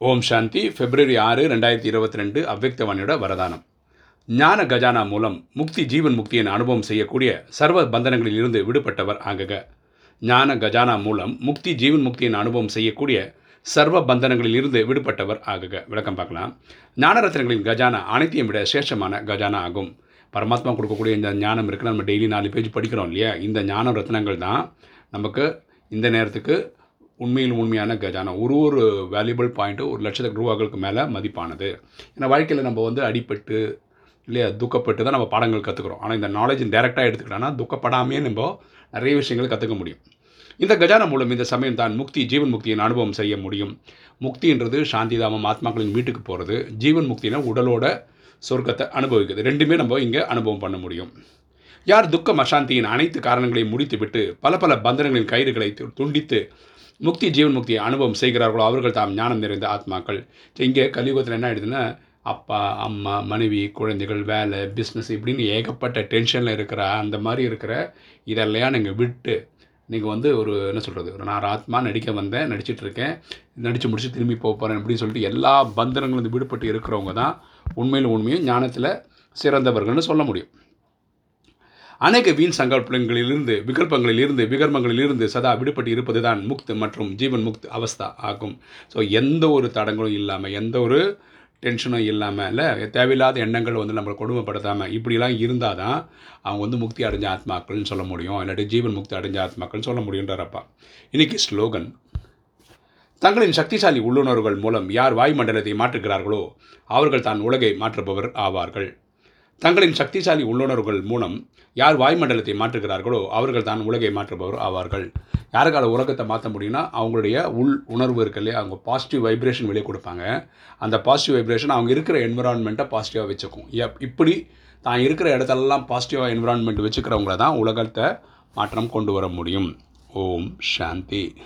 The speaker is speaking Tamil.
ஓம் சாந்தி. பிப்ரவரி ஆறு ரெண்டாயிரத்தி இருபத்தி ரெண்டு அவ்வக்தவாணியோட வரதானம். ஞான கஜானா மூலம் முக்தி ஜீவன் முக்தியின் அனுபவம் செய்யக்கூடிய சர்வ பந்தனங்களில் இருந்து விடுபட்டவர் ஆகுக. ஞான கஜானா மூலம் முக்தி ஜீவன் முக்தியின் அனுபவம் செய்யக்கூடிய சர்வ பந்தனங்களில் இருந்து விடுபட்டவர் ஆகுக. விளக்கம் பார்க்கலாம். ஞானரத்னங்களின் கஜானா அனைத்தையும் விட சேஷமான கஜானா ஆகும். பரமாத்மா கொடுக்கக்கூடிய இந்த ஞானம் இருக்குது நம்ம டெய்லி நாலு பேஜ் படிக்கிறோம் இல்லையா? இந்த ஞான ரத்னங்கள் தான் நமக்கு இந்த நேரத்துக்கு உண்மையில் உண்மையான கஜானா. ஒரு ஒரு வேல்யூபிள் பாயிண்ட்டு ஒரு லட்சத்துக்கு ரூபாய்களுக்கு மேலே மதிப்பானது. ஏன்னா வாழ்க்கையில் நம்ம வந்து அடிப்பட்டு இல்லையா துக்கப்பட்டு தான் நம்ம பாடங்கள் கற்றுக்குறோம் ஆனால் இந்த நாலேஜ் டேரெக்டாக எடுத்துக்கிட்டோன்னா துக்கப்படாமே நம்ம நிறைய விஷயங்கள் கற்றுக்க முடியும். இந்த கஜானா மூலம் இந்த சமயம் தான் முக்தி ஜீவன் முக்தியின் அனுபவம் செய்ய முடியும். முக்தின்றது சாந்தி தாமம் ஆத்மாக்களின் வீட்டுக்கு போகிறது ஜீவன் முக்தினா உடலோட சொர்க்கத்தை அனுபவிக்குது ரெண்டுமே நம்ம இங்கே அனுபவம் பண்ண முடியும். யார் துக்கம் அசாந்தியின் அனைத்து காரணங்களையும் முடித்துவிட்டு பல பல பந்தனங்களின் கயிறுகளை து- துண்டித்து முக்தி ஜீவன் முக்தியை அனுபவம் செய்கிறார்களோ அவர்கள் தாம் ஞானம் நிறைந்த ஆத்மாக்கள். இங்கே கலியுகத்தில் என்ன ஆயிடுதுன்னா அப்பா அம்மா மனைவி குழந்தைகள் வேலை பிஸ்னஸ் இப்படின்னு ஏகப்பட்ட டென்ஷனில் இருக்கிற அந்த மாதிரி இருக்கிற இதெல்லாம் நீங்கள் விட்டு நீங்கள் வந்து ஒரு என்ன சொல்கிறது ஒரு நான் ஆத்மா நடிக்க வந்தேன் நடிச்சிட்டு இருக்கேன் நடித்து முடிச்சு திரும்பி போக போகிறேன் அப்படின்னு சொல்லிட்டு எல்லா பந்தனங்களும் விடுபட்டு இருக்கிறவங்க தான் உண்மையில் உண்மையும் ஞானத்தில் சிறந்தவர்கள்னு சொல்ல முடியும். அநேக வீண் சங்கல்பங்களிலிருந்து விகல்பங்களிலிருந்து விகர்மங்களிலிருந்து சதா விடுபட்டு இருப்பது தான் முக்த் மற்றும் ஜீவன் முக்து அவஸ்தா ஆகும். ஸோ எந்த ஒரு தடங்களும் இல்லாமல் எந்த ஒரு டென்ஷனும் இல்லாமல் இல்லை தேவையில்லாத எண்ணங்கள் வந்து நம்மளை கொடுமைப்படுத்தாமல் இப்படிலாம் இருந்தால் தான் அவங்க வந்து முக்தி அடைஞ்ச ஆத்மாக்கள்னு சொல்ல முடியும். இல்லாட்டி ஜீவன் முக்தி அடைஞ்ச ஆத்மாக்கள்னு சொல்ல முடியுன்றப்பா இன்றைக்கி ஸ்லோகன். தங்களின் சக்திசாலி உள்ளுணர்வுகள் மூலம் யார் வாயுமண்டலத்தை மாற்றுகிறார்களோ அவர்கள் தான் உலகை மாற்றுபவர் ஆவார்கள். தங்களின் சக்திசாலி உள்ளுணர்வுகள் மூலம் யார் வாயுமண்டலத்தை மாற்றுகிறார்களோ அவர்கள் தான் உலகை மாற்றுபவர் ஆவார்கள். யாருக்கால உலகத்தை மாற்ற முடியும்னா அவங்களுடைய உள் உணர்வு இருக்கு இல்லையா? அவங்க பாசிட்டிவ் வைப்ரேஷன் வெளியே கொடுப்பாங்க. அந்த பாசிட்டிவ் வைப்ரேஷன் அவங்க இருக்கிற என்விரான்மெண்ட்டை பாசிட்டிவாக வச்சுக்கும். எப் இப்படி தான் இருக்கிற இடத்துலலாம் பாசிட்டிவாக என்விரான்மெண்ட் வச்சுக்கிறவங்கள தான் உலகத்தை மாற்றம் கொண்டு வர முடியும். ஓம் சாந்தி.